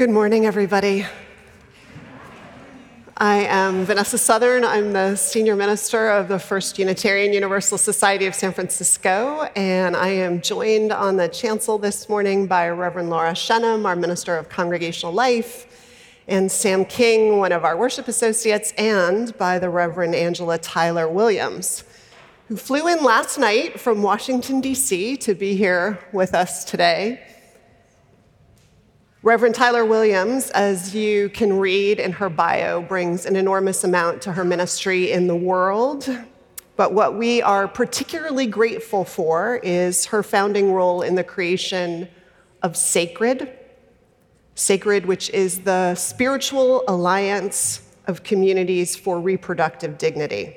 Good morning, everybody. I am Vanessa Southern. I'm the senior minister of the First Unitarian Universal Society of San Francisco, and I am joined on the chancel this morning by Reverend Laura Shennum, our minister of congregational life, and Sam King, one of our worship associates, and by the Reverend Angela Tyler Williams, who flew in last night from Washington, D.C. to be here with us today. Reverend Tyler Williams, as you can read in her bio, brings an enormous amount to her ministry in the world. But what we are particularly grateful for is her founding role in the creation of Sacred. Sacred, which is the spiritual alliance of communities for reproductive dignity.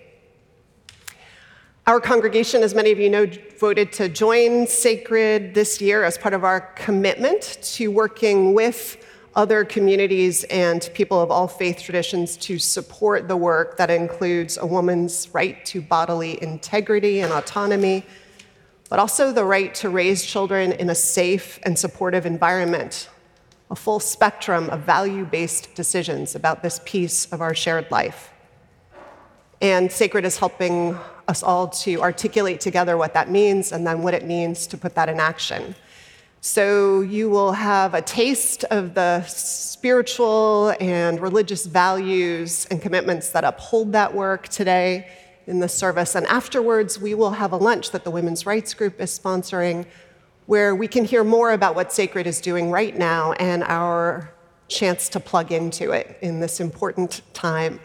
Our congregation, as many of you know, voted to join Sacred this year as part of our commitment to working with other communities and people of all faith traditions to support the work that includes a woman's right to bodily integrity and autonomy, but also the right to raise children in a safe and supportive environment, a full spectrum of value based decisions about this piece of our shared life. And Sacred is helping us all to articulate together what that means and then what it means to put that in action. So you will have a taste of the spiritual and religious values and commitments that uphold that work today in the service. And afterwards, we will have a lunch that the Women's Rights Group is sponsoring where we can hear more about what Sacred is doing right now and our chance to plug into it in this important time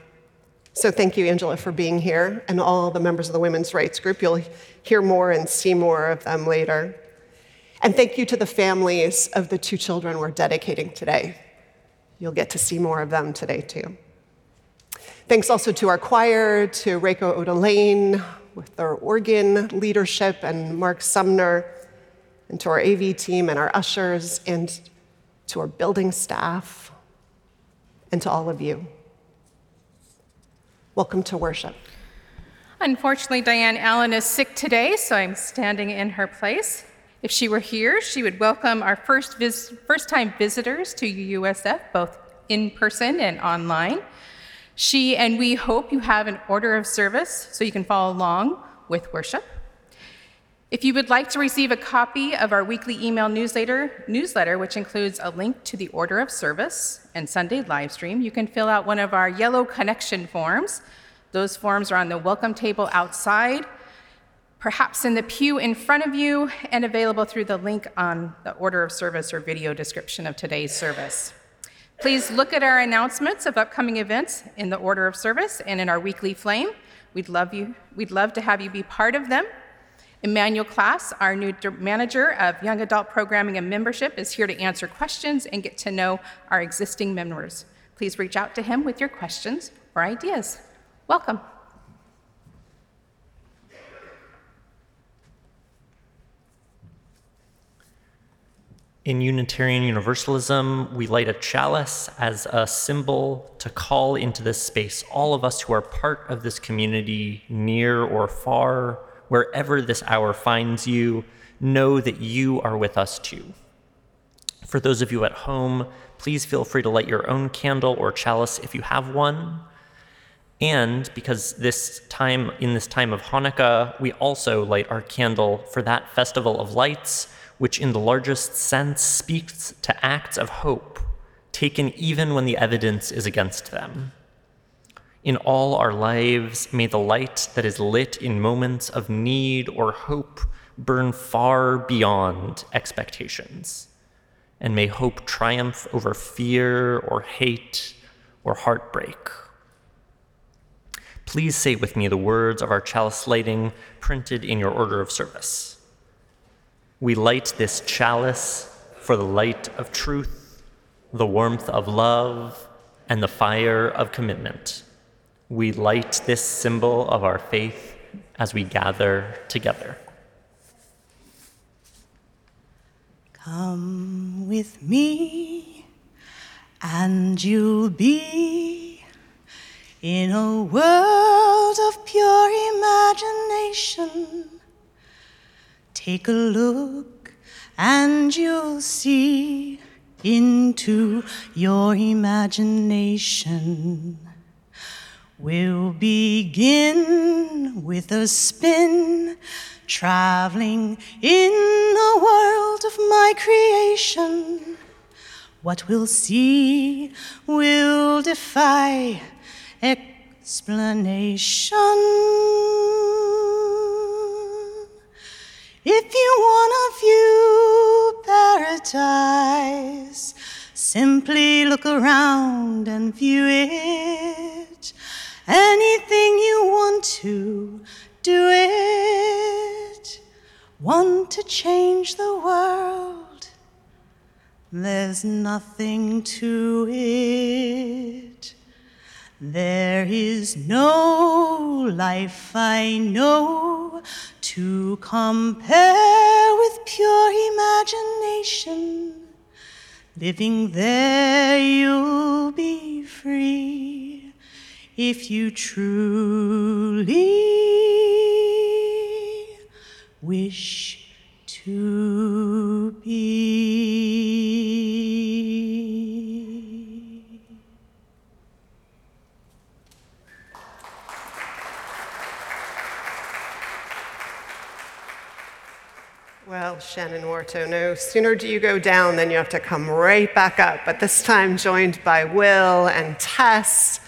so thank you, Angela, for being here, and all the members of the Women's Rights Group. You'll hear more and see more of them later. And thank you to the families of the two children we're dedicating today. You'll get to see more of them today, too. Thanks also to our choir, to Reiko Oda Lane with their organ leadership, and Mark Sumner, and to our AV team and our ushers, and to our building staff, and to all of you. Welcome to worship. Unfortunately, Diane Allen is sick today, so I'm standing in her place. If she were here, she would welcome our first, vis- first time visitors to UUSF, both in person and online. She and we hope you have an order of service so you can follow along with worship. If you would like to receive a copy of our weekly email newsletter, newsletter, which includes a link to the order of service and Sunday live stream, you can fill out one of our yellow connection forms. Those forms are on the welcome table outside, perhaps in the pew in front of you, and available through the link on the order of service or video description of today's service. Please look at our announcements of upcoming events in the order of service and in our weekly flame. We'd love you. We'd love to have you be part of them. Emmanuel Class, our new manager of young adult programming and membership, is here to answer questions and get to know our existing members. Please reach out to him with your questions or ideas. Welcome. In Unitarian Universalism, we light a chalice as a symbol to call into this space all of us who are part of this community, near or far, wherever this hour finds you, know that you are with us too. For those of you at home, please feel free to light your own candle or chalice if you have one. And because this time, in this time of Hanukkah, we also light our candle for that festival of lights, which in the largest sense speaks to acts of hope, taken even when the evidence is against them. In all our lives, may the light that is lit in moments of need or hope burn far beyond expectations. And may hope triumph over fear or hate or heartbreak. Please say with me the words of our chalice lighting printed in your order of service. We light this chalice for the light of truth, the warmth of love, and the fire of commitment we light this symbol of our faith as we gather together. Come with me, and you'll be in a world of pure imagination. Take a look, and you'll see into your imagination. We'll begin with a spin, traveling in the world of my creation. What we'll see will defy explanation. If you want to view paradise, simply look around and view it. Anything you want to, do it. Want to change the world? There's nothing to it. There is no life I know to compare with pure imagination. Living there, you'll be free if you truly wish to be. Well, Shannon Warto, no sooner do you go down than you have to come right back up, but this time joined by Will and Tess.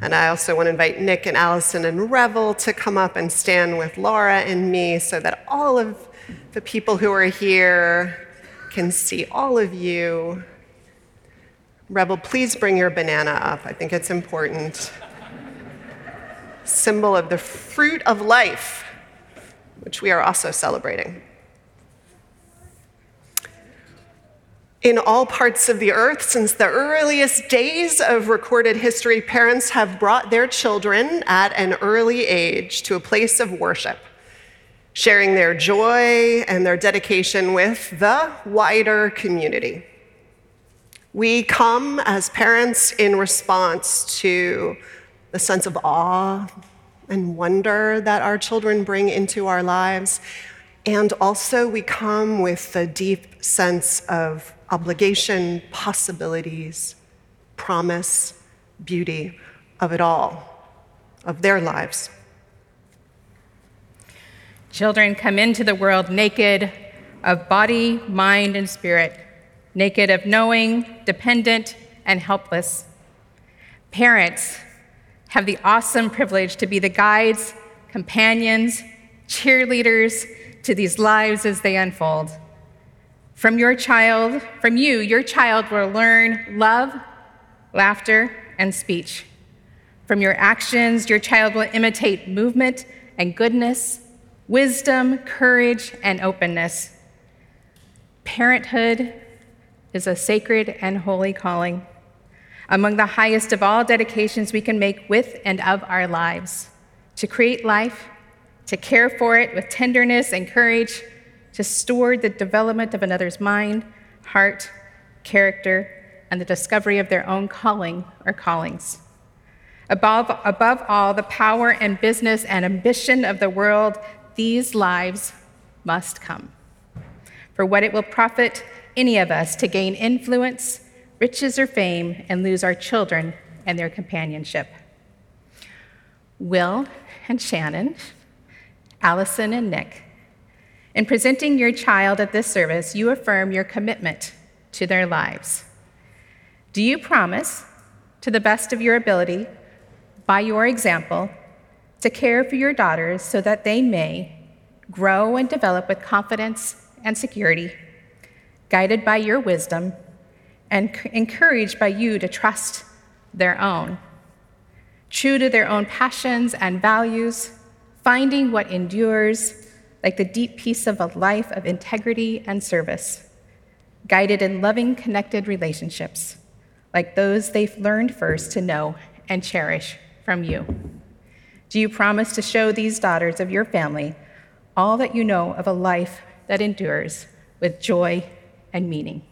And I also want to invite Nick and Allison and Revel to come up and stand with Laura and me so that all of the people who are here can see all of you. Revel, please bring your banana up. I think it's important. Symbol of the fruit of life, which we are also celebrating. In all parts of the earth, since the earliest days of recorded history, parents have brought their children at an early age to a place of worship, sharing their joy and their dedication with the wider community. We come as parents in response to the sense of awe and wonder that our children bring into our lives. And also, we come with a deep sense of obligation, possibilities, promise, beauty of it all, of their lives. Children come into the world naked of body, mind, and spirit, naked of knowing, dependent, and helpless. Parents have the awesome privilege to be the guides, companions, cheerleaders to these lives as they unfold. From your child, from you, your child will learn love, laughter, and speech. From your actions, your child will imitate movement and goodness, wisdom, courage, and openness. Parenthood is a sacred and holy calling, among the highest of all dedications we can make with and of our lives to create life, to care for it with tenderness and courage to steward the development of another's mind, heart, character, and the discovery of their own calling or callings. Above, above all, the power and business and ambition of the world, these lives must come. For what it will profit any of us to gain influence, riches, or fame and lose our children and their companionship. Will and Shannon, Allison and Nick, in presenting your child at this service, you affirm your commitment to their lives. Do you promise, to the best of your ability, by your example, to care for your daughters so that they may grow and develop with confidence and security, guided by your wisdom, and encouraged by you to trust their own, true to their own passions and values, finding what endures like the deep peace of a life of integrity and service, guided in loving, connected relationships, like those they've learned first to know and cherish from you. Do you promise to show these daughters of your family all that you know of a life that endures with joy and meaning?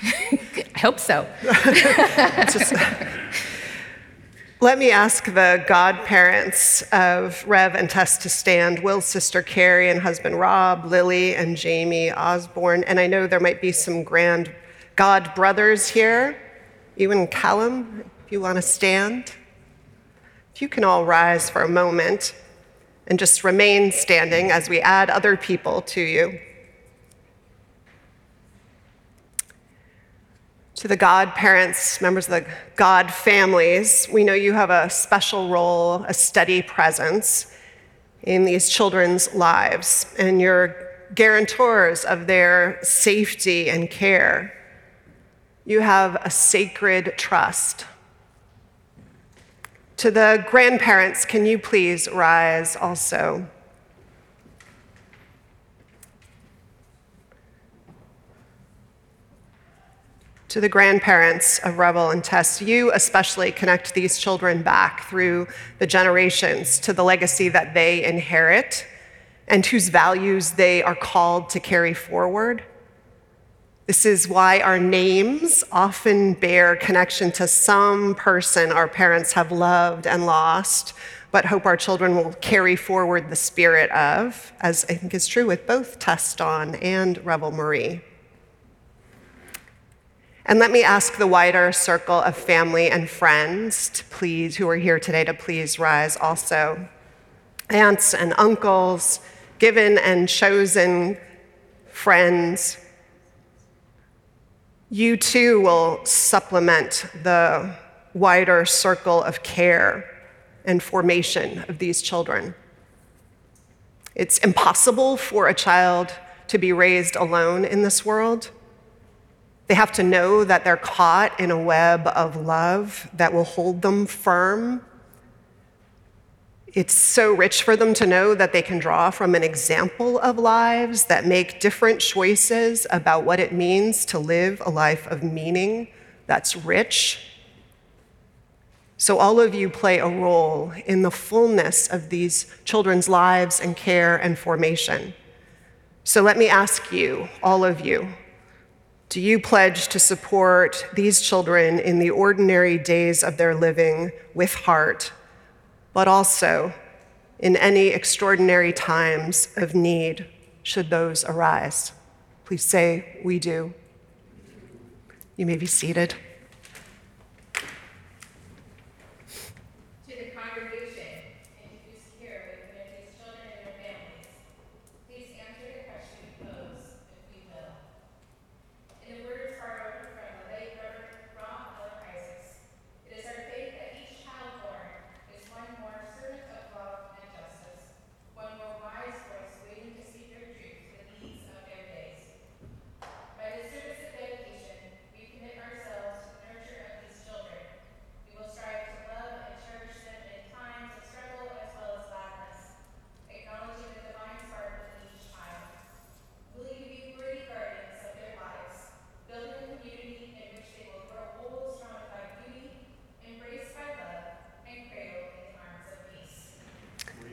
I hope so. Let me ask the godparents of Rev and Tess to stand Will's sister Carrie and husband Rob, Lily, and Jamie Osborne. And I know there might be some grand god brothers here. You and Callum, if you want to stand. If you can all rise for a moment and just remain standing as we add other people to you. To the godparents, members of the God families, we know you have a special role, a steady presence in these children's lives, and you're guarantors of their safety and care. You have a sacred trust. To the grandparents, can you please rise also? To the grandparents of Revel and Tess, you especially connect these children back through the generations to the legacy that they inherit and whose values they are called to carry forward. This is why our names often bear connection to some person our parents have loved and lost, but hope our children will carry forward the spirit of, as I think is true with both Tess Dawn and Revel Marie. And let me ask the wider circle of family and friends to please, who are here today, to please rise also. Aunts and uncles, given and chosen friends, you too will supplement the wider circle of care and formation of these children. It's impossible for a child to be raised alone in this world. They have to know that they're caught in a web of love that will hold them firm. It's so rich for them to know that they can draw from an example of lives that make different choices about what it means to live a life of meaning that's rich. So, all of you play a role in the fullness of these children's lives and care and formation. So, let me ask you, all of you, do you pledge to support these children in the ordinary days of their living with heart, but also in any extraordinary times of need, should those arise? Please say, We do. You may be seated.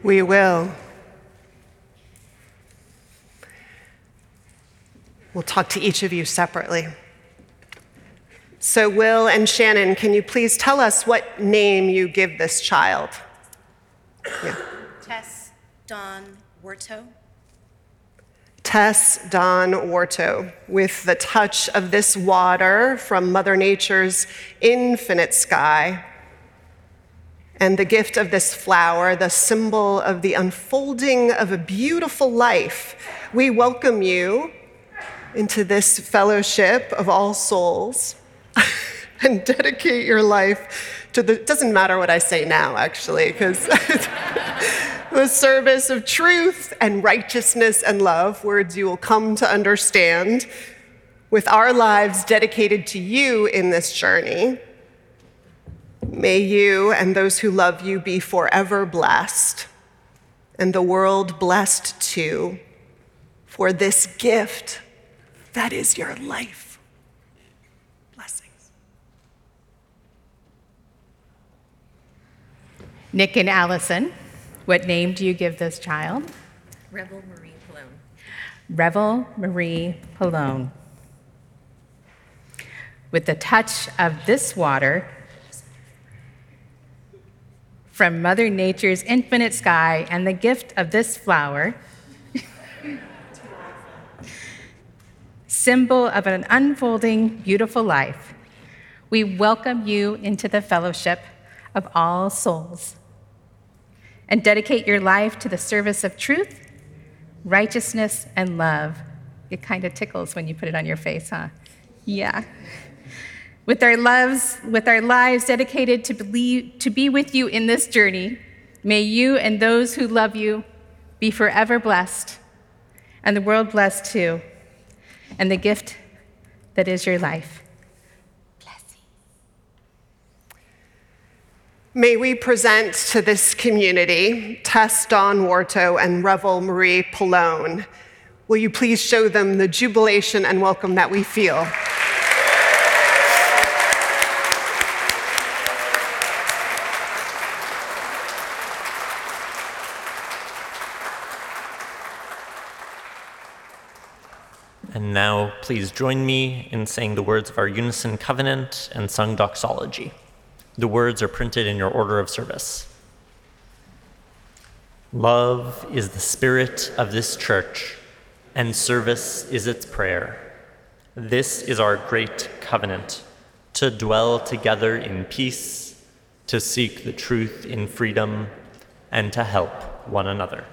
We will. We'll talk to each of you separately. So, Will and Shannon, can you please tell us what name you give this child? Yeah. Tess Dawn Warto. Tess Dawn Warto, with the touch of this water from Mother Nature's infinite sky and the gift of this flower, the symbol of the unfolding of a beautiful life, we welcome you into this fellowship of all souls and dedicate your life to the, it doesn't matter what I say now, actually, because the service of truth and righteousness and love, words you will come to understand, with our lives dedicated to you in this journey May you and those who love you be forever blessed, and the world blessed too, for this gift that is your life. Blessings. Nick and Allison, what name do you give this child? Revel Marie Pallone. Revel Marie Pallone. With the touch of this water, from Mother Nature's infinite sky and the gift of this flower, symbol of an unfolding, beautiful life, we welcome you into the fellowship of all souls and dedicate your life to the service of truth, righteousness, and love. It kind of tickles when you put it on your face, huh? Yeah. With our loves, with our lives dedicated to believe, to be with you in this journey, may you and those who love you be forever blessed, and the world blessed too, and the gift that is your life. May we present to this community Tess Dawn Warto and Revel Marie Pallone. Will you please show them the jubilation and welcome that we feel? Now, please join me in saying the words of our unison covenant and sung doxology. The words are printed in your order of service. Love is the spirit of this church, and service is its prayer. This is our great covenant to dwell together in peace, to seek the truth in freedom, and to help one another.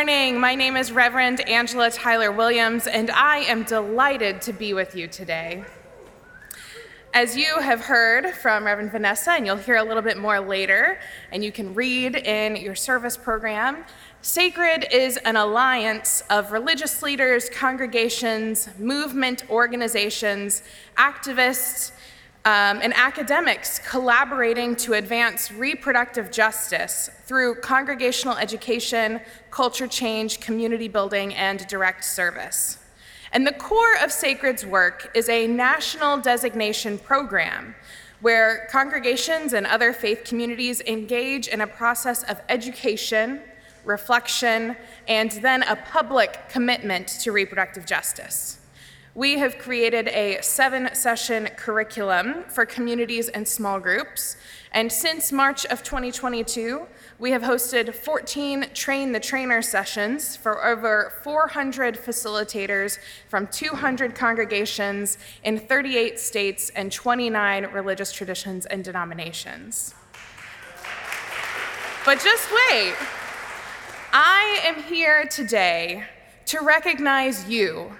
Morning. My name is Reverend Angela Tyler Williams, and I am delighted to be with you today. As you have heard from Reverend Vanessa, and you'll hear a little bit more later, and you can read in your service program, Sacred is an alliance of religious leaders, congregations, movement organizations, activists, um, and academics collaborating to advance reproductive justice through congregational education, culture change, community building, and direct service. And the core of Sacred's work is a national designation program where congregations and other faith communities engage in a process of education, reflection, and then a public commitment to reproductive justice. We have created a seven session curriculum for communities and small groups. And since March of 2022, we have hosted 14 Train the Trainer sessions for over 400 facilitators from 200 congregations in 38 states and 29 religious traditions and denominations. But just wait. I am here today to recognize you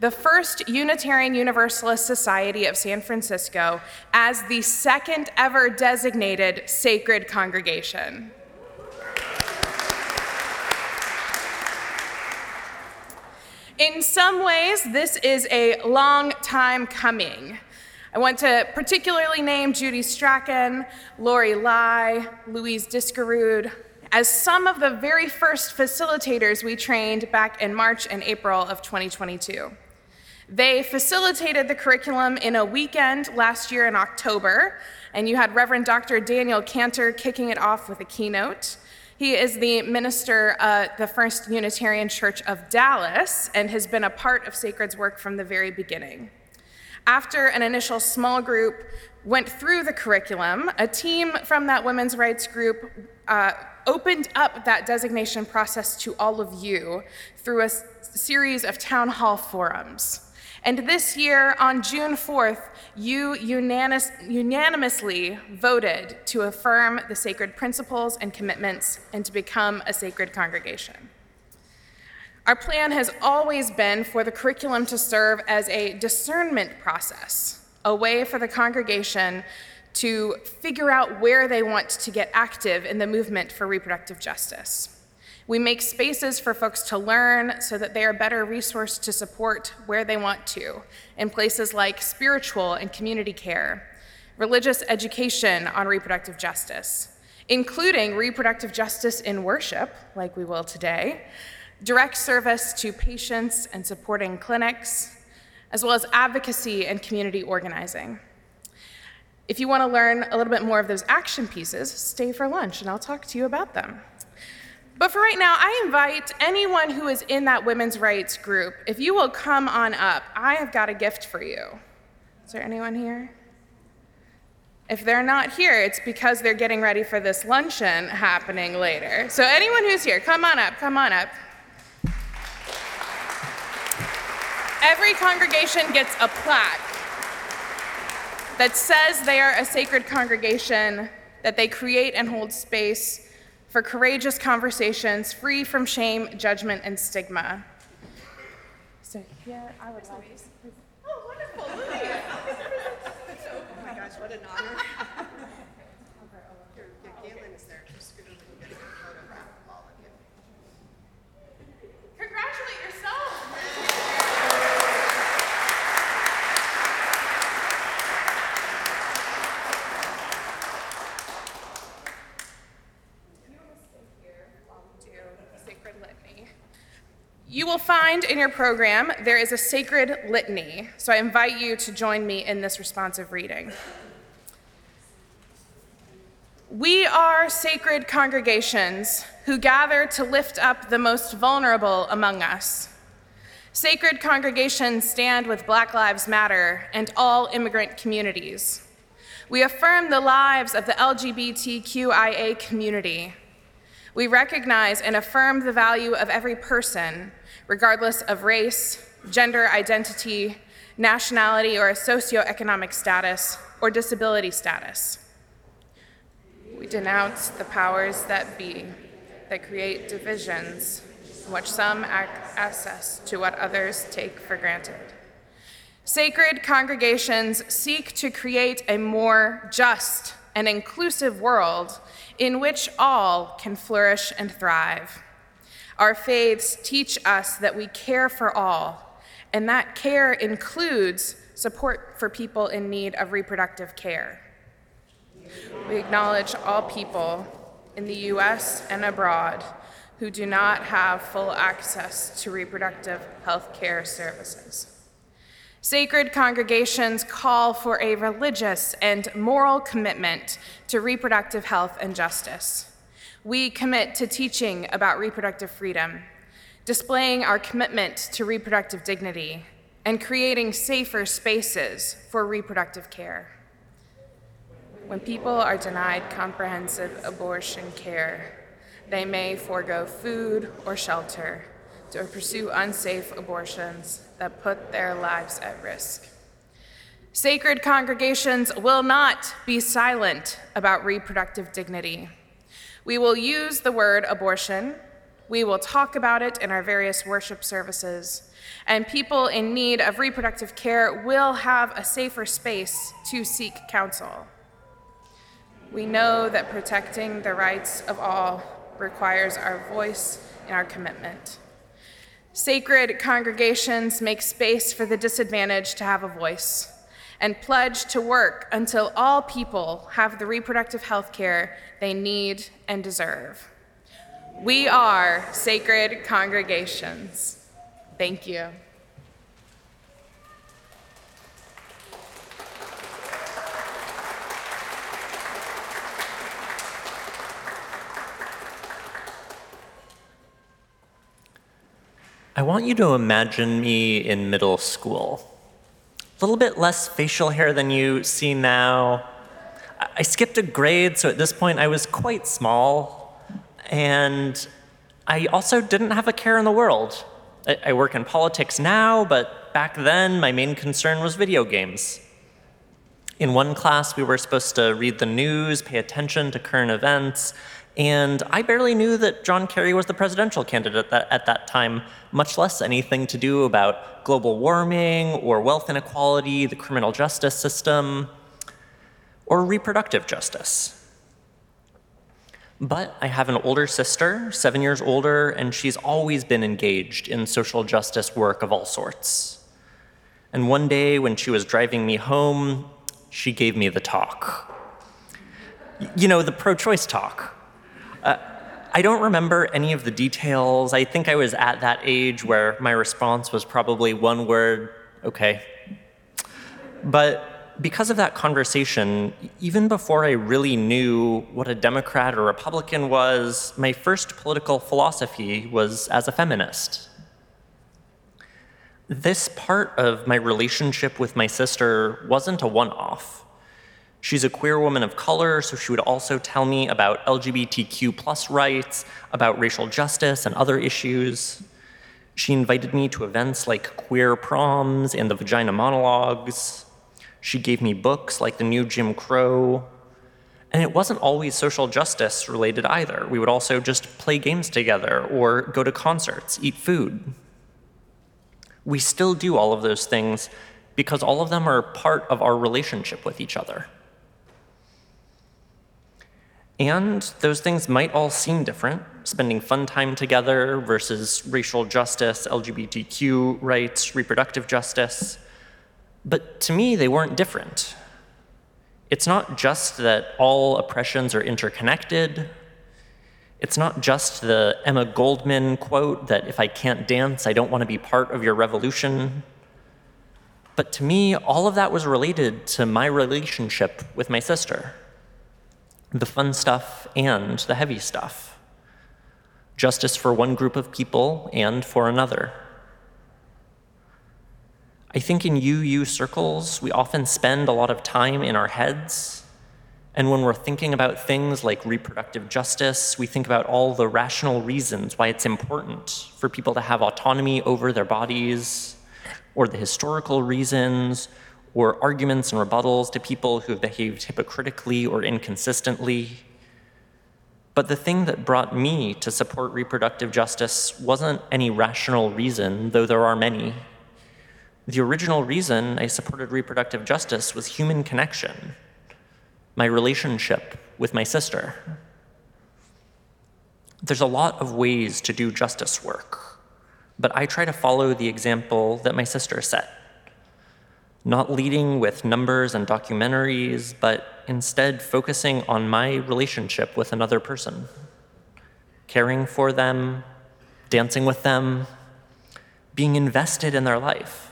the First Unitarian Universalist Society of San Francisco as the second ever designated sacred congregation. In some ways, this is a long time coming. I want to particularly name Judy Strachan, Lori Lai, Louise Diskerud, as some of the very first facilitators we trained back in March and April of 2022. They facilitated the curriculum in a weekend last year in October, and you had Reverend Dr. Daniel Kanter kicking it off with a keynote. He is the minister at the First Unitarian Church of Dallas and has been a part of Sacred's work from the very beginning. After an initial small group went through the curriculum, a team from that women's rights group uh, opened up that designation process to all of you through a s- series of town hall forums. And this year, on June 4th, you unanimous, unanimously voted to affirm the sacred principles and commitments and to become a sacred congregation. Our plan has always been for the curriculum to serve as a discernment process, a way for the congregation to figure out where they want to get active in the movement for reproductive justice. We make spaces for folks to learn so that they are better resourced to support where they want to, in places like spiritual and community care, religious education on reproductive justice, including reproductive justice in worship, like we will today, direct service to patients and supporting clinics, as well as advocacy and community organizing. If you want to learn a little bit more of those action pieces, stay for lunch and I'll talk to you about them. But for right now, I invite anyone who is in that women's rights group, if you will come on up, I have got a gift for you. Is there anyone here? If they're not here, it's because they're getting ready for this luncheon happening later. So, anyone who's here, come on up, come on up. Every congregation gets a plaque that says they are a sacred congregation, that they create and hold space for courageous conversations free from shame, judgment, and stigma. So, yeah, I would love this. Oh, wonderful. Lily. Oh my gosh, what an honor. Galen is there. Just going to get a photograph of all of you. Congratulate yourself. Sacred Litany. You will find in your program there is a sacred litany, so I invite you to join me in this responsive reading. We are sacred congregations who gather to lift up the most vulnerable among us. Sacred congregations stand with Black Lives Matter and all immigrant communities. We affirm the lives of the LGBTQIA community. We recognize and affirm the value of every person, regardless of race, gender identity, nationality, or socioeconomic status, or disability status. We denounce the powers that be that create divisions which some access to what others take for granted. Sacred congregations seek to create a more just and inclusive world in which all can flourish and thrive. Our faiths teach us that we care for all, and that care includes support for people in need of reproductive care. We acknowledge all people in the US and abroad who do not have full access to reproductive health care services. Sacred congregations call for a religious and moral commitment to reproductive health and justice. We commit to teaching about reproductive freedom, displaying our commitment to reproductive dignity, and creating safer spaces for reproductive care. When people are denied comprehensive abortion care, they may forego food or shelter to pursue unsafe abortions that put their lives at risk. Sacred congregations will not be silent about reproductive dignity. We will use the word abortion, we will talk about it in our various worship services, and people in need of reproductive care will have a safer space to seek counsel. We know that protecting the rights of all requires our voice and our commitment. Sacred congregations make space for the disadvantaged to have a voice and pledge to work until all people have the reproductive health care they need and deserve. We are sacred congregations. Thank you. I want you to imagine me in middle school. A little bit less facial hair than you see now. I skipped a grade, so at this point I was quite small. And I also didn't have a care in the world. I, work in politics now, but back then my main concern was video games. In one class, we were supposed to read the news, pay attention to current events, and I barely knew that John Kerry was the presidential candidate at that, at that time, much less anything to do about global warming or wealth inequality, the criminal justice system, or reproductive justice. But I have an older sister, seven years older, and she's always been engaged in social justice work of all sorts. And one day when she was driving me home, she gave me the talk. You know, the pro choice talk. I don't remember any of the details. I think I was at that age where my response was probably one word, okay. But because of that conversation, even before I really knew what a Democrat or Republican was, my first political philosophy was as a feminist. This part of my relationship with my sister wasn't a one off. She's a queer woman of color, so she would also tell me about LGBTQ plus rights, about racial justice and other issues. She invited me to events like queer proms and the vagina monologues. She gave me books like The New Jim Crow. And it wasn't always social justice related either. We would also just play games together or go to concerts, eat food. We still do all of those things because all of them are part of our relationship with each other. And those things might all seem different, spending fun time together versus racial justice, LGBTQ rights, reproductive justice. But to me, they weren't different. It's not just that all oppressions are interconnected. It's not just the Emma Goldman quote that if I can't dance, I don't want to be part of your revolution. But to me, all of that was related to my relationship with my sister the fun stuff and the heavy stuff, justice for one group of people and for another. I think in UU circles, we often spend a lot of time in our heads. And when we're thinking about things like reproductive justice, we think about all the rational reasons why it's important for people to have autonomy over their bodies, or the historical reasons, or arguments and rebuttals to people who have behaved hypocritically or inconsistently. But the thing that brought me to support reproductive justice wasn't any rational reason, though there are many. The original reason I supported reproductive justice was human connection, my relationship with my sister. There's a lot of ways to do justice work, but I try to follow the example that my sister set not leading with numbers and documentaries, but instead focusing on my relationship with another person, caring for them, dancing with them, being invested in their life,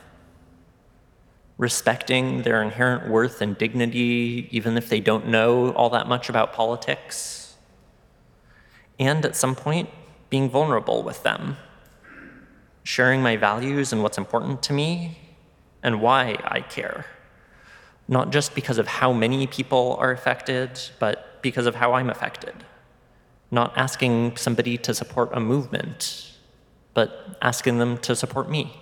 respecting their inherent worth and dignity, even if they don't know all that much about politics, and at some point, being vulnerable with them, sharing my values and what's important to me and why I care. Not just because of how many people are affected, but because of how I'm affected. Not asking somebody to support a movement, but asking them to support me.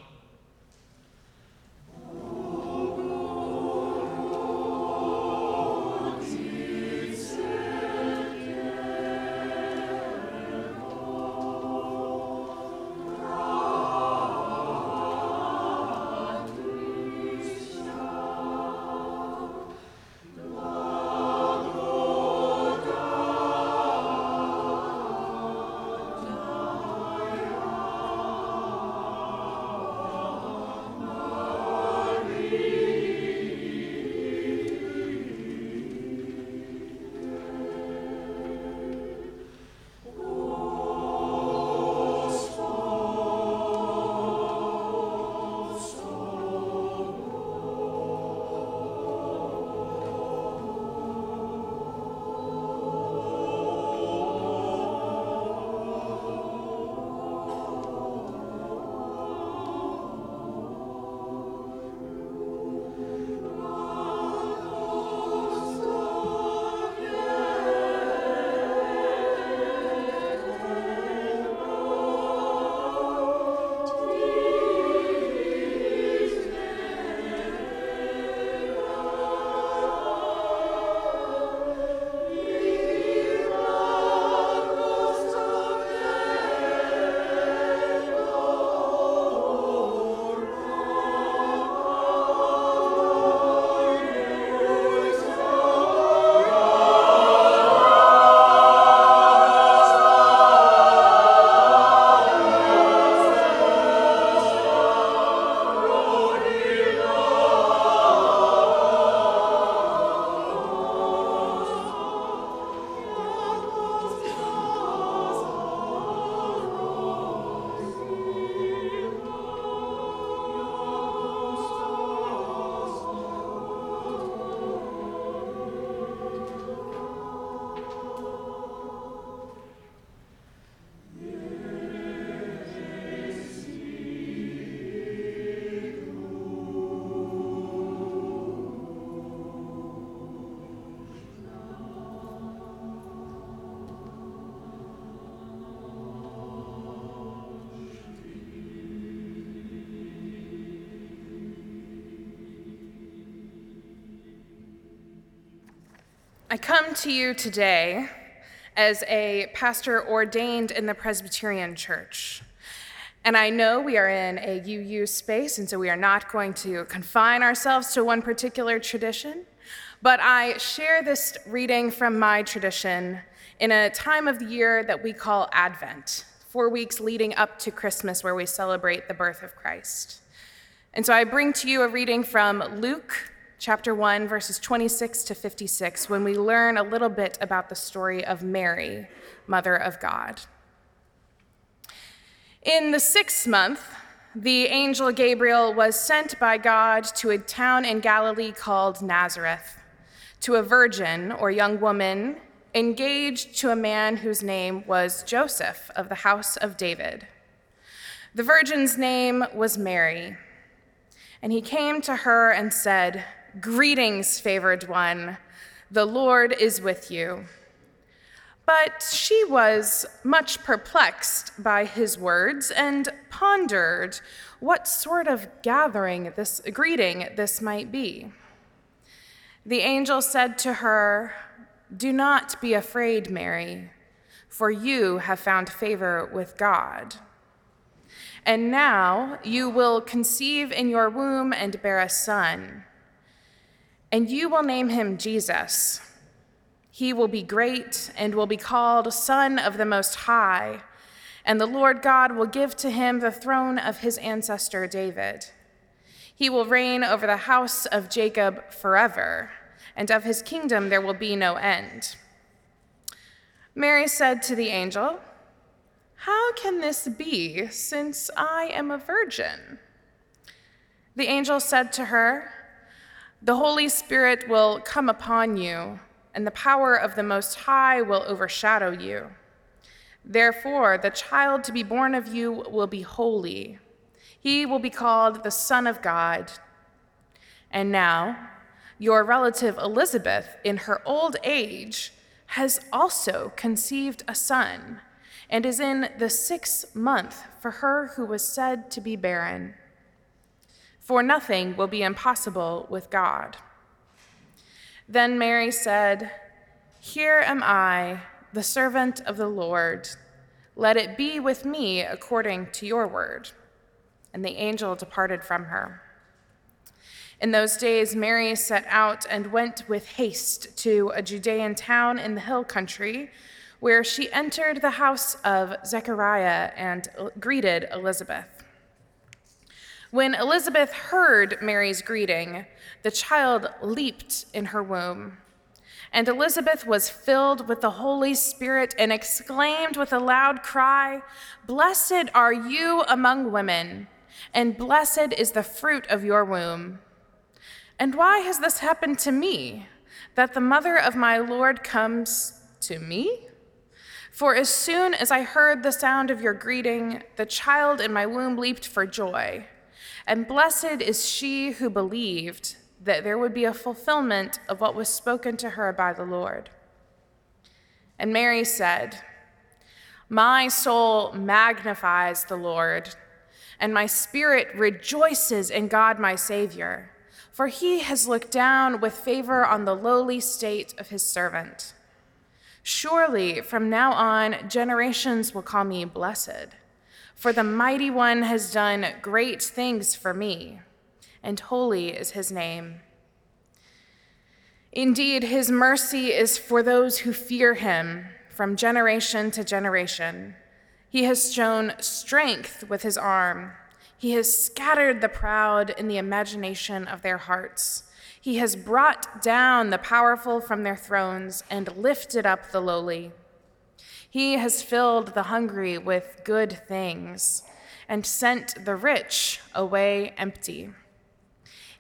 Come to you today as a pastor ordained in the Presbyterian Church. And I know we are in a UU space, and so we are not going to confine ourselves to one particular tradition. But I share this reading from my tradition in a time of the year that we call Advent, four weeks leading up to Christmas, where we celebrate the birth of Christ. And so I bring to you a reading from Luke chapter 1, verses 26 to 56, when we learn a little bit about the story of Mary, Mother of God. In the sixth month, the angel Gabriel was sent by God to a town in Galilee called Nazareth to a virgin or young woman engaged to a man whose name was Joseph of the house of David. The virgin's name was Mary. And he came to her and said, Greetings, favored one, the Lord is with you. But she was much perplexed by his words and pondered what sort of gathering this greeting this might be. The angel said to her, Do not be afraid, Mary, for you have found favor with God. And now you will conceive in your womb and bear a son, and you will name him Jesus. He will be great and will be called Son of the Most High, and the Lord God will give to him the throne of his ancestor David. He will reign over the house of Jacob forever, and of his kingdom there will be no end. Mary said to the angel, How can this be, since I am a virgin? The angel said to her, The Holy Spirit will come upon you, and the power of the Most High will overshadow you. Therefore, the child to be born of you will be holy. He will be called the Son of God. And now, your relative Elizabeth, in her old age, has also conceived a son and is in the sixth month for her who was said to be barren. For nothing will be impossible with God. Then Mary said, Here am I, the servant of the Lord. Let it be with me according to your word and the angel departed from her. In those days, Mary set out and went with haste to a Judean town in the hill country, where she entered the house of Zechariah and greeted Elizabeth. When Elizabeth heard Mary's greeting, the child leaped in her womb. And Elizabeth was filled with the Holy Spirit and exclaimed with a loud cry, Blessed are you among women and blessed is the fruit of your womb. And why has this happened to me, that the mother of my Lord comes to me? For as soon as I heard the sound of your greeting, the child in my womb leaped for joy. And blessed is she who believed that there would be a fulfillment of what was spoken to her by the Lord. And Mary said, My soul magnifies the Lord and my spirit rejoices in God my Savior, for he has looked down with favor on the lowly state of his servant. Surely from now on, generations will call me blessed, for the mighty one has done great things for me, and holy is his name. Indeed, his mercy is for those who fear him from generation to generation. He has shown strength with his arm. He has scattered the proud in the imagination of their hearts. He has brought down the powerful from their thrones and lifted up the lowly. He has filled the hungry with good things and sent the rich away empty.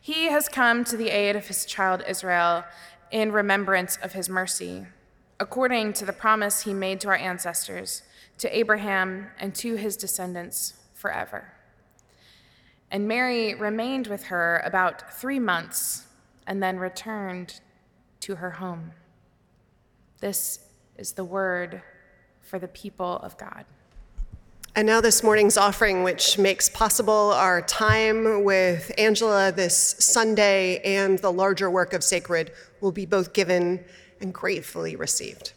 He has come to the aid of his child Israel in remembrance of his mercy, according to the promise he made to our ancestors to Abraham and to his descendants forever. And Mary remained with her about three months and then returned to her home. This is the word for the people of God. And now, this morning's offering, which makes possible our time with Angela this Sunday and the larger work of Sacred, will be both given and gratefully received.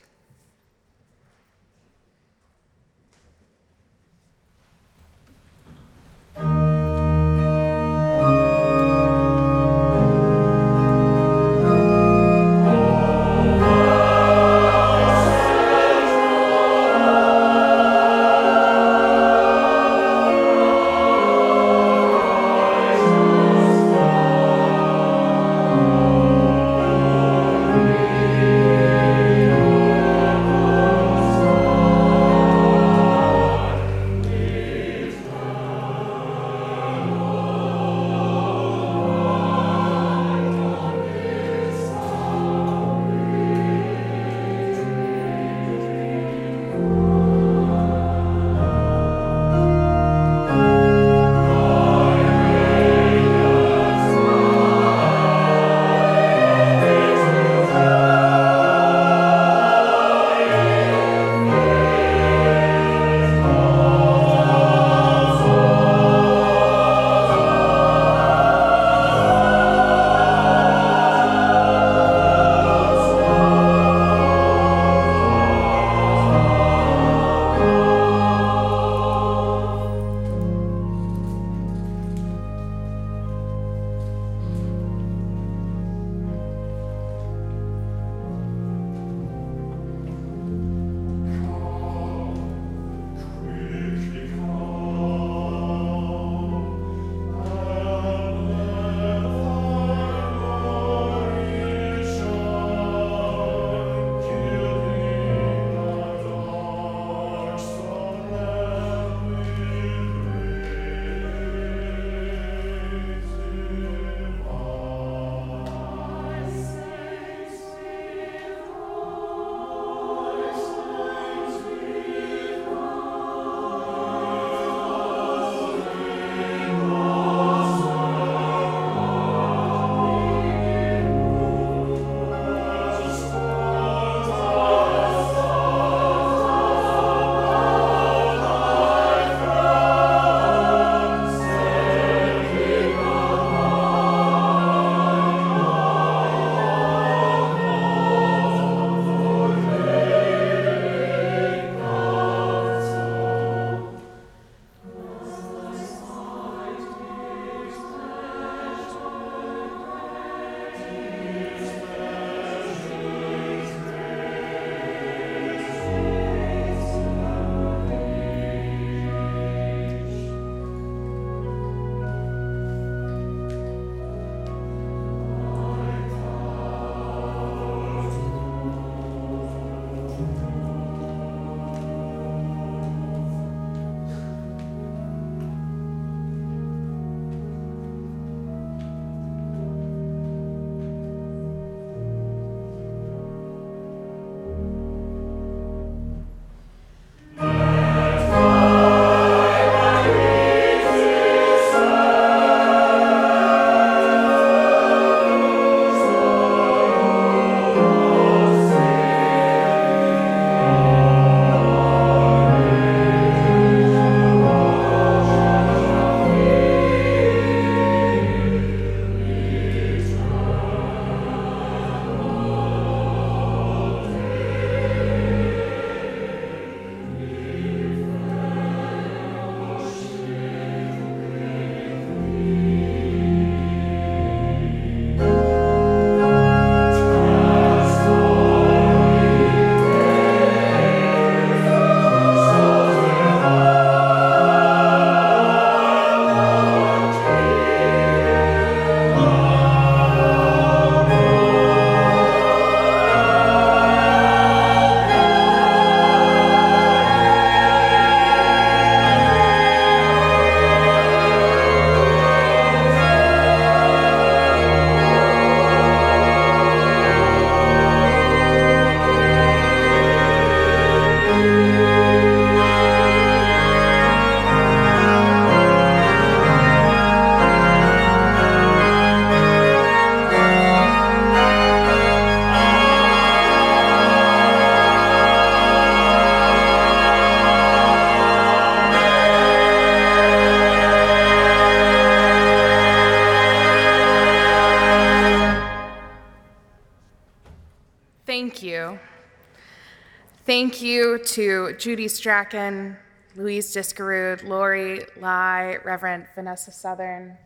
To Judy Strachan, Louise Diskerud, Lori Lai, Reverend Vanessa Southern,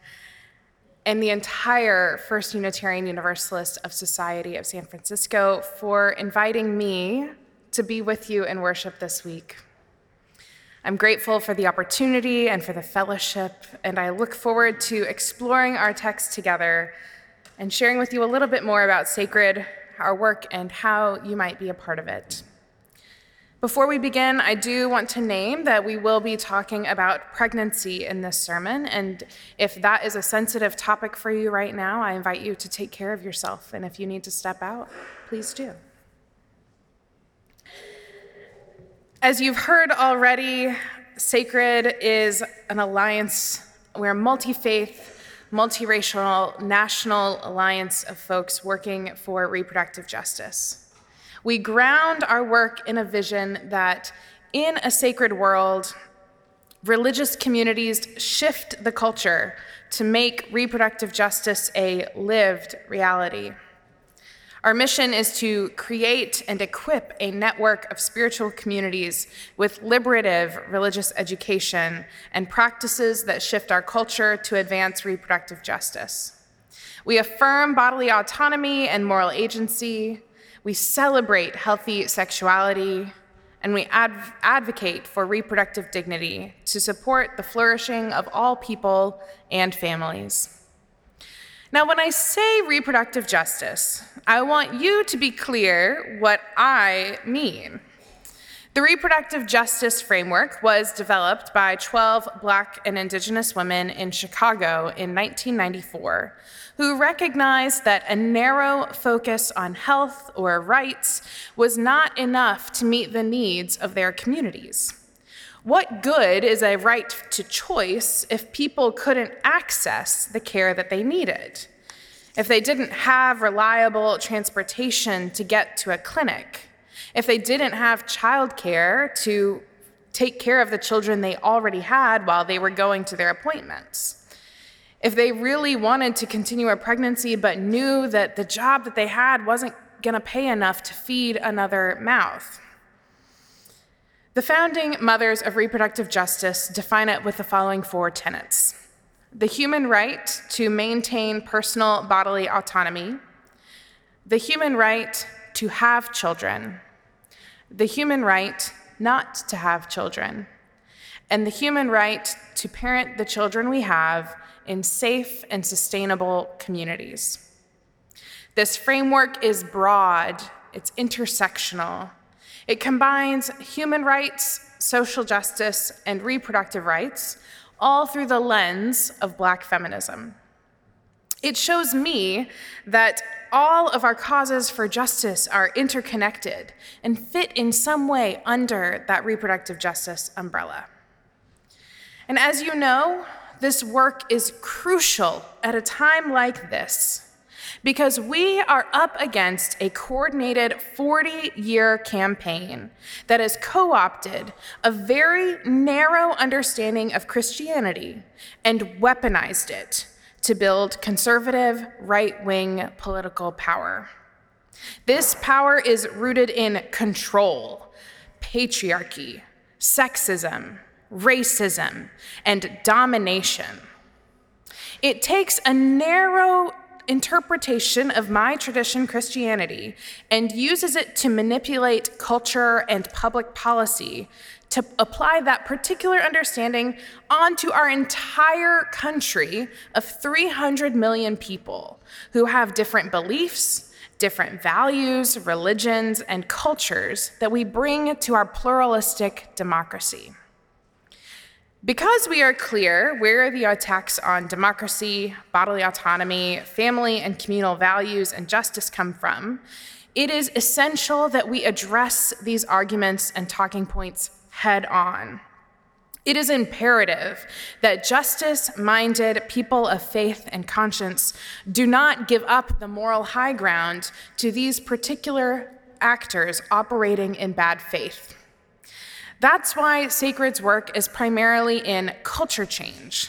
and the entire First Unitarian Universalist of Society of San Francisco for inviting me to be with you in worship this week. I'm grateful for the opportunity and for the fellowship, and I look forward to exploring our text together and sharing with you a little bit more about sacred, our work, and how you might be a part of it. Before we begin, I do want to name that we will be talking about pregnancy in this sermon, and if that is a sensitive topic for you right now, I invite you to take care of yourself, and if you need to step out, please do. As you've heard already, Sacred is an alliance, we're a multi faith, multiracial, national alliance of folks working for reproductive justice. We ground our work in a vision that in a sacred world, religious communities shift the culture to make reproductive justice a lived reality. Our mission is to create and equip a network of spiritual communities with liberative religious education and practices that shift our culture to advance reproductive justice. We affirm bodily autonomy and moral agency. We celebrate healthy sexuality. And we adv- advocate for reproductive dignity to support the flourishing of all people and families. Now, when I say reproductive justice, I want you to be clear what I mean. The reproductive justice framework was developed by 12 Black and Indigenous women in Chicago in 1994 who recognized that a narrow focus on health or rights was not enough to meet the needs of their communities. What good is a right to choice if people couldn't access the care that they needed? If they didn't have reliable transportation to get to a clinic? If they didn't have childcare to take care of the children they already had while they were going to their appointments? If they really wanted to continue a pregnancy but knew that the job that they had wasn't going to pay enough to feed another mouth? The founding mothers of reproductive justice define it with the following four tenets. The human right to maintain personal bodily autonomy, the human right to have children, the human right not to have children, and the human right to parent the children we have in safe and sustainable communities. This framework is broad, it's intersectional, it combines human rights, social justice, and reproductive rights, all through the lens of Black feminism. It shows me that all of our causes for justice are interconnected and fit in some way under that reproductive justice umbrella. And as you know, this work is crucial at a time like this because we are up against a coordinated 40 year campaign that has co opted a very narrow understanding of Christianity and weaponized it to build conservative, right wing political power. This power is rooted in control, patriarchy, sexism, racism, and domination. It takes a narrow interpretation of my tradition, Christianity, and uses it to manipulate culture and public policy to apply that particular understanding onto our entire country of 300 million people who have different beliefs, different values, religions, and cultures that we bring to our pluralistic democracy. Because we are clear where the attacks on democracy, bodily autonomy, family and communal values, and justice come from, it is essential that we address these arguments and talking points head on. It is imperative that justice minded people of faith and conscience do not give up the moral high ground to these particular actors operating in bad faith. That's why Sacred's work is primarily in culture change.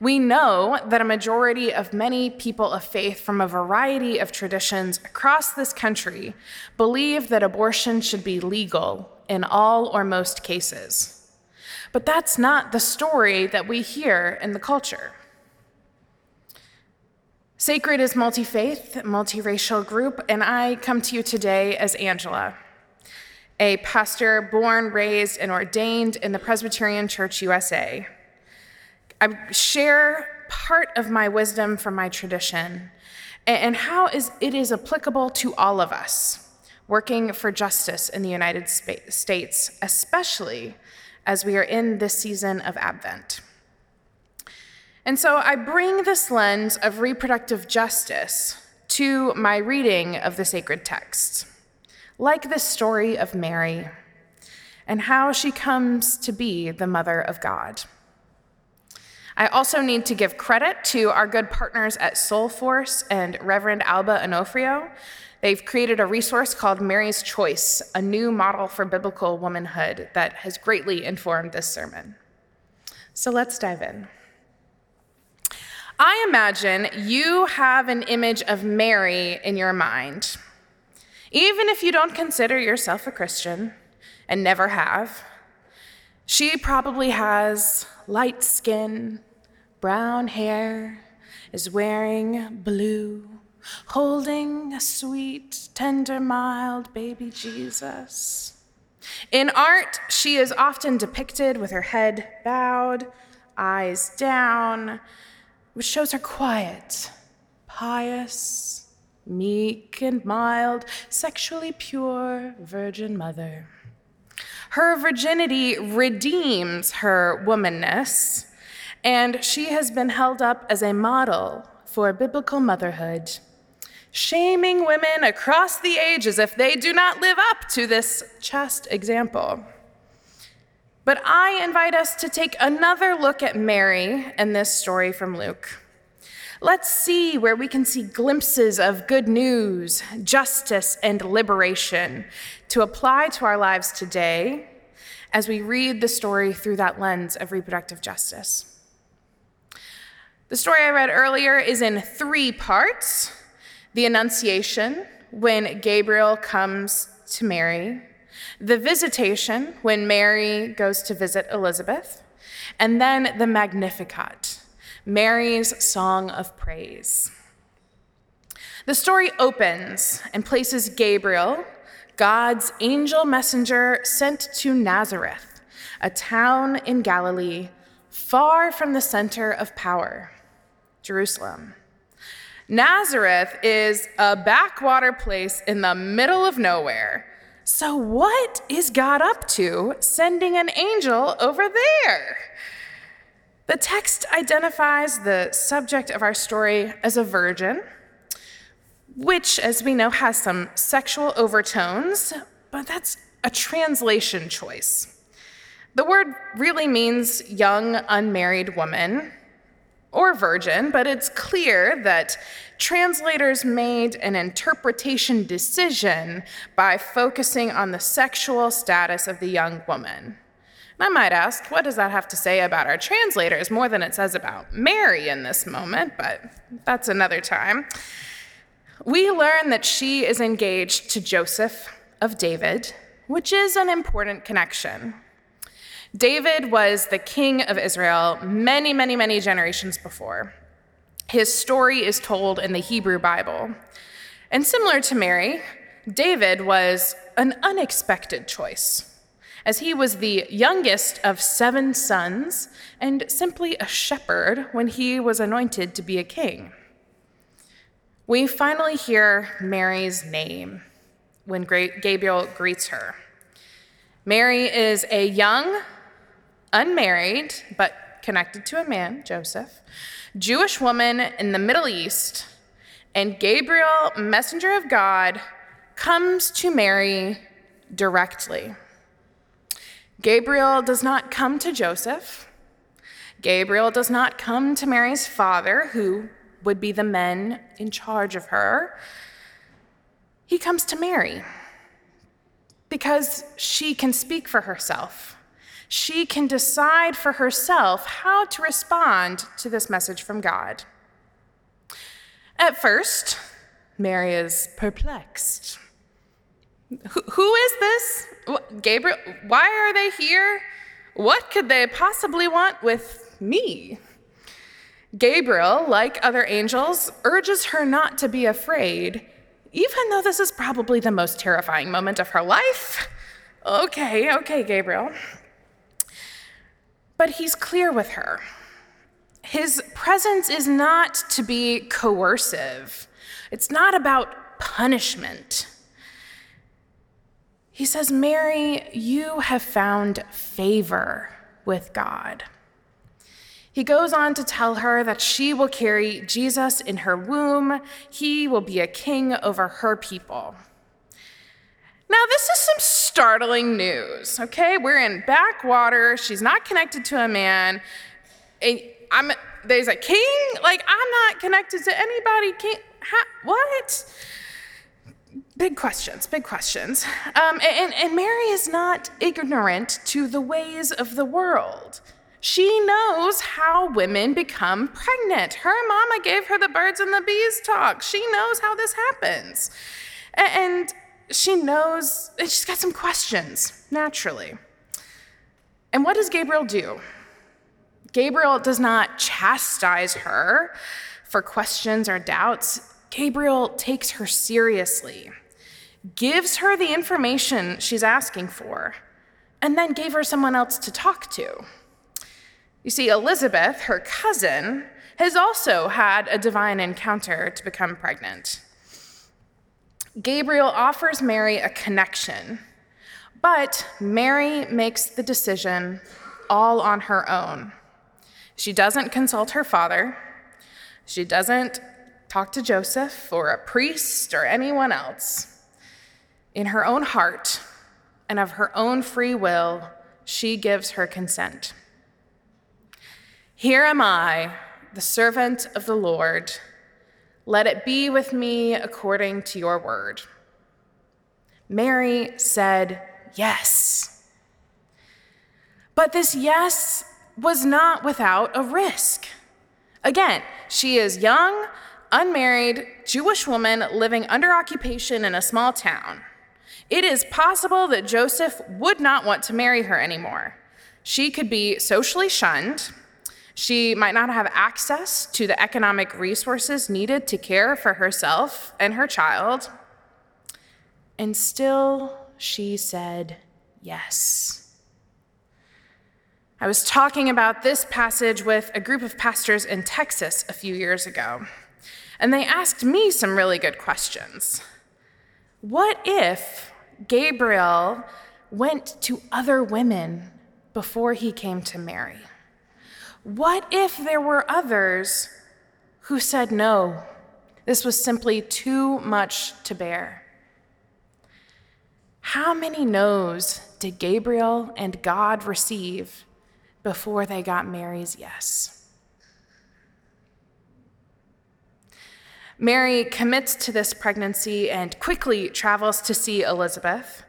We know that a majority of many people of faith from a variety of traditions across this country believe that abortion should be legal in all or most cases. But that's not the story that we hear in the culture. Sacred is multi faith, multiracial group, and I come to you today as Angela, a pastor born, raised, and ordained in the Presbyterian Church USA. I share part of my wisdom from my tradition and how is it is applicable to all of us working for justice in the United States, especially as we are in this season of Advent. And so I bring this lens of reproductive justice to my reading of the sacred text, like the story of Mary and how she comes to be the mother of God. I also need to give credit to our good partners at Soulforce and Reverend Alba Onofrio. They've created a resource called Mary's Choice, a new model for biblical womanhood that has greatly informed this sermon. So let's dive in. I imagine you have an image of Mary in your mind. Even if you don't consider yourself a Christian and never have, she probably has light skin, brown hair, is wearing blue, holding a sweet, tender, mild baby Jesus. In art, she is often depicted with her head bowed, eyes down, which shows her quiet, pious, meek and mild, sexually pure Virgin Mother. Her virginity redeems her womanness and she has been held up as a model for biblical motherhood, shaming women across the ages if they do not live up to this chaste example. But I invite us to take another look at Mary and this story from Luke. Let's see where we can see glimpses of good news, justice, and liberation to apply to our lives today as we read the story through that lens of reproductive justice. The story I read earlier is in three parts. The Annunciation, when Gabriel comes to Mary, the Visitation, when Mary goes to visit Elizabeth, and then the Magnificat, Mary's song of praise. The story opens and places Gabriel, God's angel messenger sent to Nazareth, a town in Galilee, far from the center of power. Jerusalem. Nazareth is a backwater place in the middle of nowhere. So, what is God up to sending an angel over there? The text identifies the subject of our story as a virgin, which, as we know, has some sexual overtones, but that's a translation choice. The word really means young, unmarried woman, or virgin, but it's clear that translators made an interpretation decision by focusing on the sexual status of the young woman. I might ask, what does that have to say about our translators more than it says about Mary in this moment, but that's another time. We learn that she is engaged to Joseph of David, which is an important connection. David was the king of Israel many, many, many generations before. His story is told in the Hebrew Bible. And similar to Mary, David was an unexpected choice, as he was the youngest of seven sons and simply a shepherd when he was anointed to be a king. We finally hear Mary's name when Gabriel greets her. Mary is a young, unmarried, but connected to a man, Joseph, Jewish woman in the Middle East, and Gabriel, messenger of God, comes to Mary directly. Gabriel does not come to Joseph. Gabriel does not come to Mary's father, who would be the men in charge of her. He comes to Mary because she can speak for herself she can decide for herself how to respond to this message from God. At first, Mary is perplexed. Who is this? Gabriel, why are they here? What could they possibly want with me? Gabriel, like other angels, urges her not to be afraid, even though this is probably the most terrifying moment of her life. Okay, okay, Gabriel. But he's clear with her. His presence is not to be coercive, it's not about punishment. He says, Mary, you have found favor with God. He goes on to tell her that she will carry Jesus in her womb. He will be a king over her people. Now, this is some startling news, okay? We're in backwater. She's not connected to a man. And I'm, there's a king? Like, I'm not connected to anybody. King, what? Big questions, big questions. Um, and, and Mary is not ignorant to the ways of the world. She knows how women become pregnant. Her mama gave her the birds and the bees talk. She knows how this happens. And she knows, and she's got some questions, naturally. And what does Gabriel do? Gabriel does not chastise her for questions or doubts. Gabriel takes her seriously, gives her the information she's asking for, and then gave her someone else to talk to. You see, Elizabeth, her cousin, has also had a divine encounter to become pregnant. Gabriel offers Mary a connection, but Mary makes the decision all on her own. She doesn't consult her father. She doesn't talk to Joseph or a priest or anyone else. In her own heart and of her own free will, she gives her consent. Here am I, the servant of the Lord. Let it be with me according to your word. Mary said, Yes. But this yes was not without a risk. Again, she is young, unmarried Jewish woman living under occupation in a small town. It is possible that Joseph would not want to marry her anymore. She could be socially shunned. She might not have access to the economic resources needed to care for herself and her child. And still, she said yes. I was talking about this passage with a group of pastors in Texas a few years ago and they asked me some really good questions. What if Gabriel went to other women before he came to Mary? What if there were others who said no? This was simply too much to bear. How many no's did Gabriel and God receive before they got Mary's yes? Mary commits to this pregnancy and quickly travels to see Elizabeth,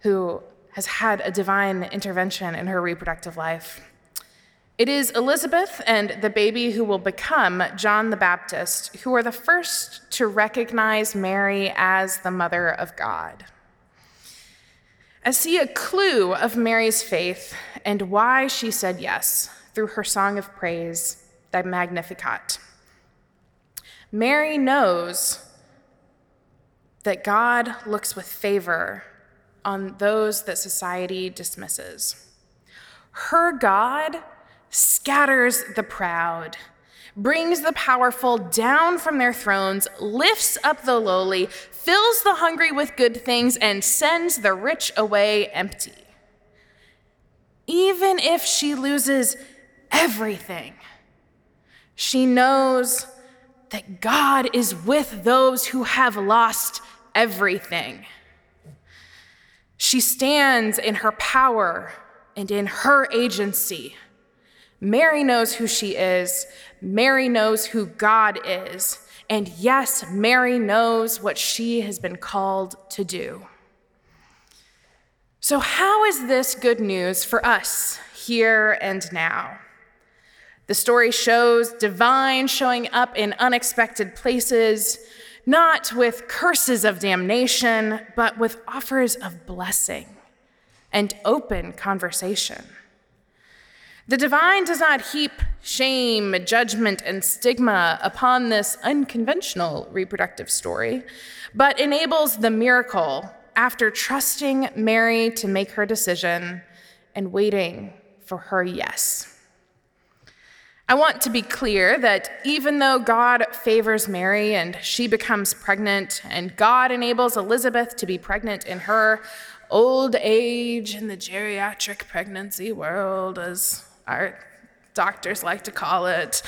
who has had a divine intervention in her reproductive life. It is Elizabeth and the baby who will become John the Baptist who are the first to recognize Mary as the mother of God. I see a clue of Mary's faith and why she said yes through her song of praise, the Magnificat. Mary knows that God looks with favor on those that society dismisses. Her God scatters the proud, brings the powerful down from their thrones, lifts up the lowly, fills the hungry with good things, and sends the rich away empty. Even if she loses everything, she knows that God is with those who have lost everything. She stands in her power and in her agency. Mary knows who she is. Mary knows who God is. And yes, Mary knows what she has been called to do. So, how is this good news for us here and now? The story shows divine showing up in unexpected places, not with curses of damnation, but with offers of blessing and open conversation. The divine does not heap shame, judgment, and stigma upon this unconventional reproductive story, but enables the miracle after trusting Mary to make her decision and waiting for her yes. I want to be clear that even though God favors Mary and she becomes pregnant, and God enables Elizabeth to be pregnant in her old age in the geriatric pregnancy world, as our doctors like to call it,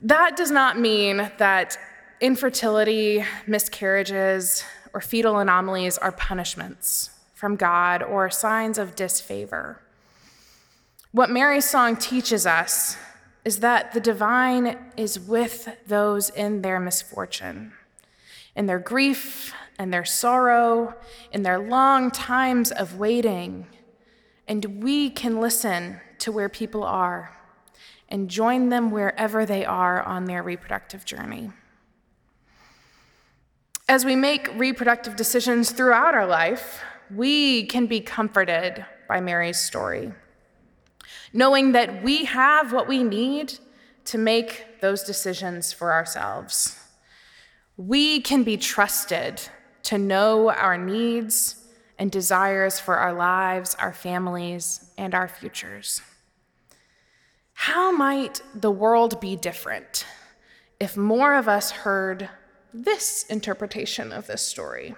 that does not mean that infertility, miscarriages, or fetal anomalies are punishments from God or signs of disfavor. What Mary's song teaches us is that the divine is with those in their misfortune, in their grief and their sorrow, in their long times of waiting. And we can listen to where people are and join them wherever they are on their reproductive journey. As we make reproductive decisions throughout our life, we can be comforted by Mary's story, knowing that we have what we need to make those decisions for ourselves. We can be trusted to know our needs and desires for our lives, our families, and our futures. How might the world be different if more of us heard this interpretation of this story.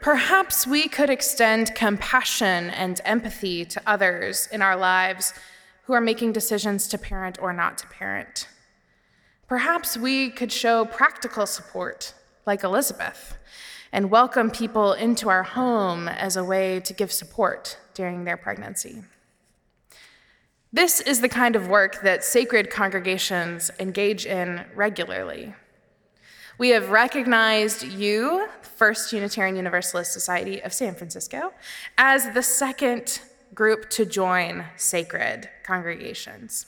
Perhaps we could extend compassion and empathy to others in our lives who are making decisions to parent or not to parent. Perhaps we could show practical support, like Elizabeth, and welcome people into our home as a way to give support during their pregnancy. This is the kind of work that SACReD congregations engage in regularly. We have recognized you, First Unitarian Universalist Society of San Francisco, as the second group to join SACReD congregations.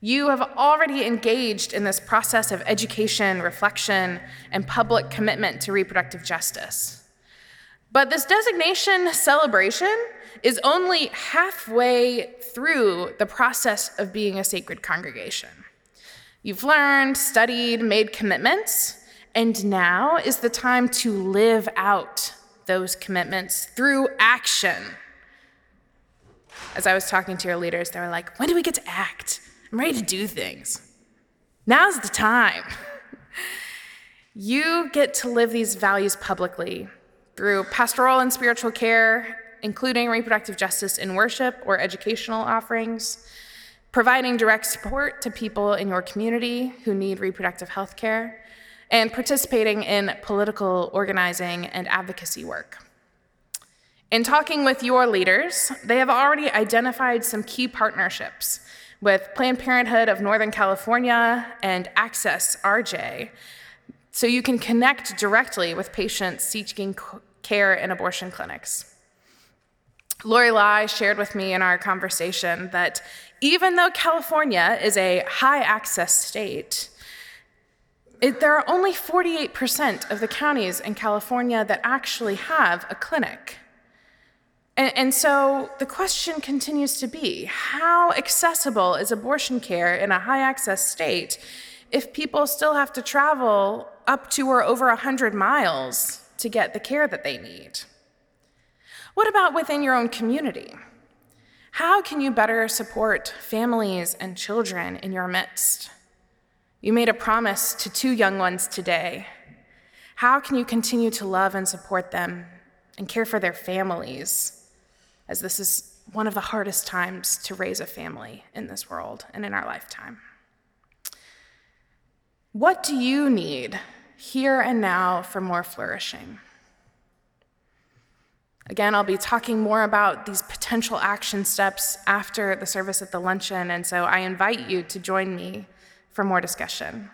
You have already engaged in this process of education, reflection, and public commitment to reproductive justice. But this designation celebration is only halfway through the process of being a SACReD congregation. You've learned, studied, made commitments, and now is the time to live out those commitments through action. As I was talking to your leaders, they were like, When do we get to act? I'm ready to do things. Now's the time. You get to live these values publicly through pastoral and spiritual care, including reproductive justice in worship or educational offerings, providing direct support to people in your community who need reproductive health care, and participating in political organizing and advocacy work. In talking with your leaders, they have already identified some key partnerships with Planned Parenthood of Northern California and Access RJ, so you can connect directly with patients seeking care in abortion clinics. Lori Lai shared with me in our conversation that even though California is a high access state, it, there are only 48% of the counties in California that actually have a clinic. And, and, so the question continues to be how accessible is abortion care in a high access state if people still have to travel up to or over 100 miles to get the care that they need? What about within your own community? How can you better support families and children in your midst? You made a promise to two young ones today. How can you continue to love and support them and care for their families, as this is one of the hardest times to raise a family in this world and in our lifetime? What do you need here and now for more flourishing? Again, I'll be talking more about these potential action steps after the service at the luncheon, and so I invite you to join me for more discussion.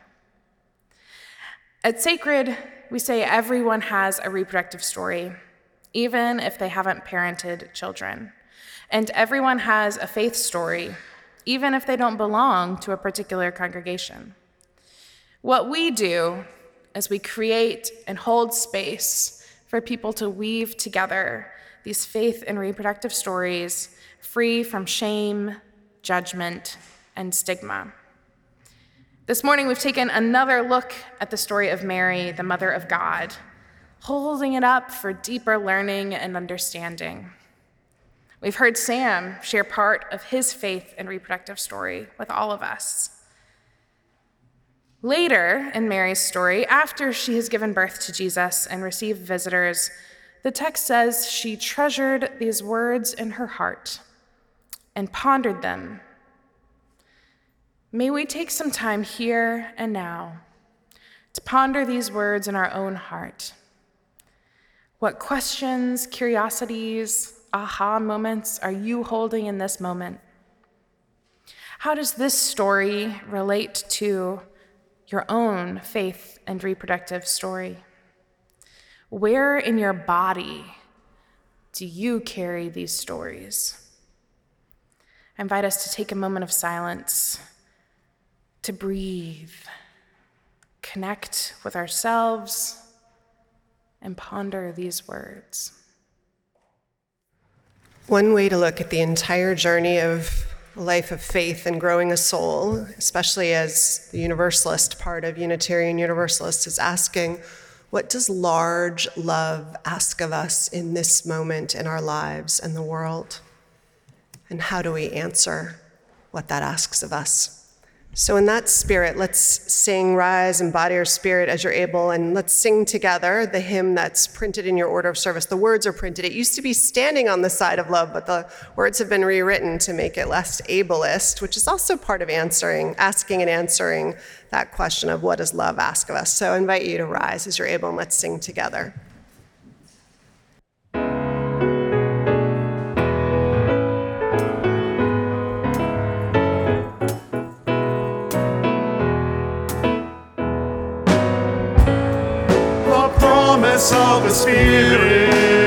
At SACReD, we say everyone has a reproductive story, even if they haven't parented children. And everyone has a faith story, even if they don't belong to a particular congregation. What we do is we create and hold space for people to weave together these faith and reproductive stories free from shame, judgment, and stigma. This morning, we've taken another look at the story of Mary, the Mother of God, holding it up for deeper learning and understanding. We've heard Sam share part of his faith and reproductive story with all of us. Later in Mary's story, after she has given birth to Jesus and received visitors, the text says she treasured these words in her heart and pondered them. May we take some time here and now to ponder these words in our own heart. What questions, curiosities, aha moments are you holding in this moment? How does this story relate to your own faith and reproductive story? Where in your body do you carry these stories? I invite us to take a moment of silence, to breathe, connect with ourselves, and ponder these words. One way to look at the entire journey of life of faith and growing a soul, especially as the Universalist part of Unitarian Universalist, is asking, what does large love ask of us in this moment in our lives and the world? And how do we answer what that asks of us? So, in that spirit, let's sing Rise and Body or Spirit as you're able, and let's sing together the hymn that's printed in your order of service. The words are printed. It used to be standing on the side of love, but the words have been rewritten to make it less ableist, which is also part of answering, asking and answering that question of what does love ask of us. So, I invite you to rise as you're able, and let's sing together. Of the Spirit,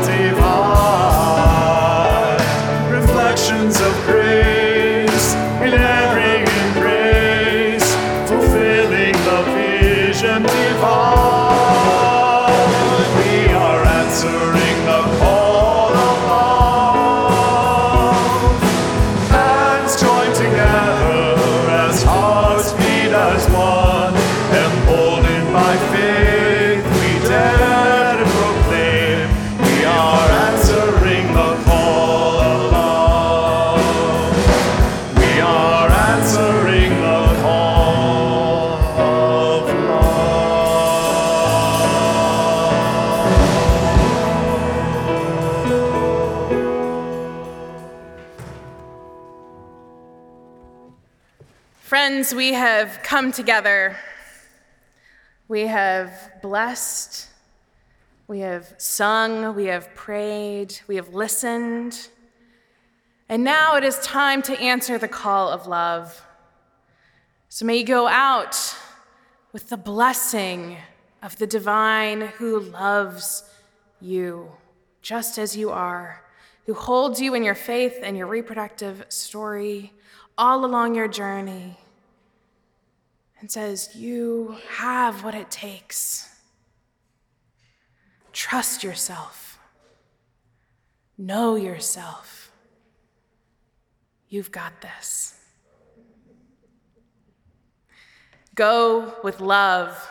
will Friends, we have come together. We have blessed We have sung, we have prayed, we have listened. And now it is time to answer the call of love. So may you go out with the blessing of the divine who loves you just as you are, who holds you in your faith and your reproductive story all along your journey, and says, You have what it takes. Trust yourself, know yourself. You've got this. Go with love,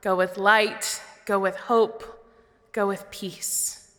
go with light, go with hope, go with peace.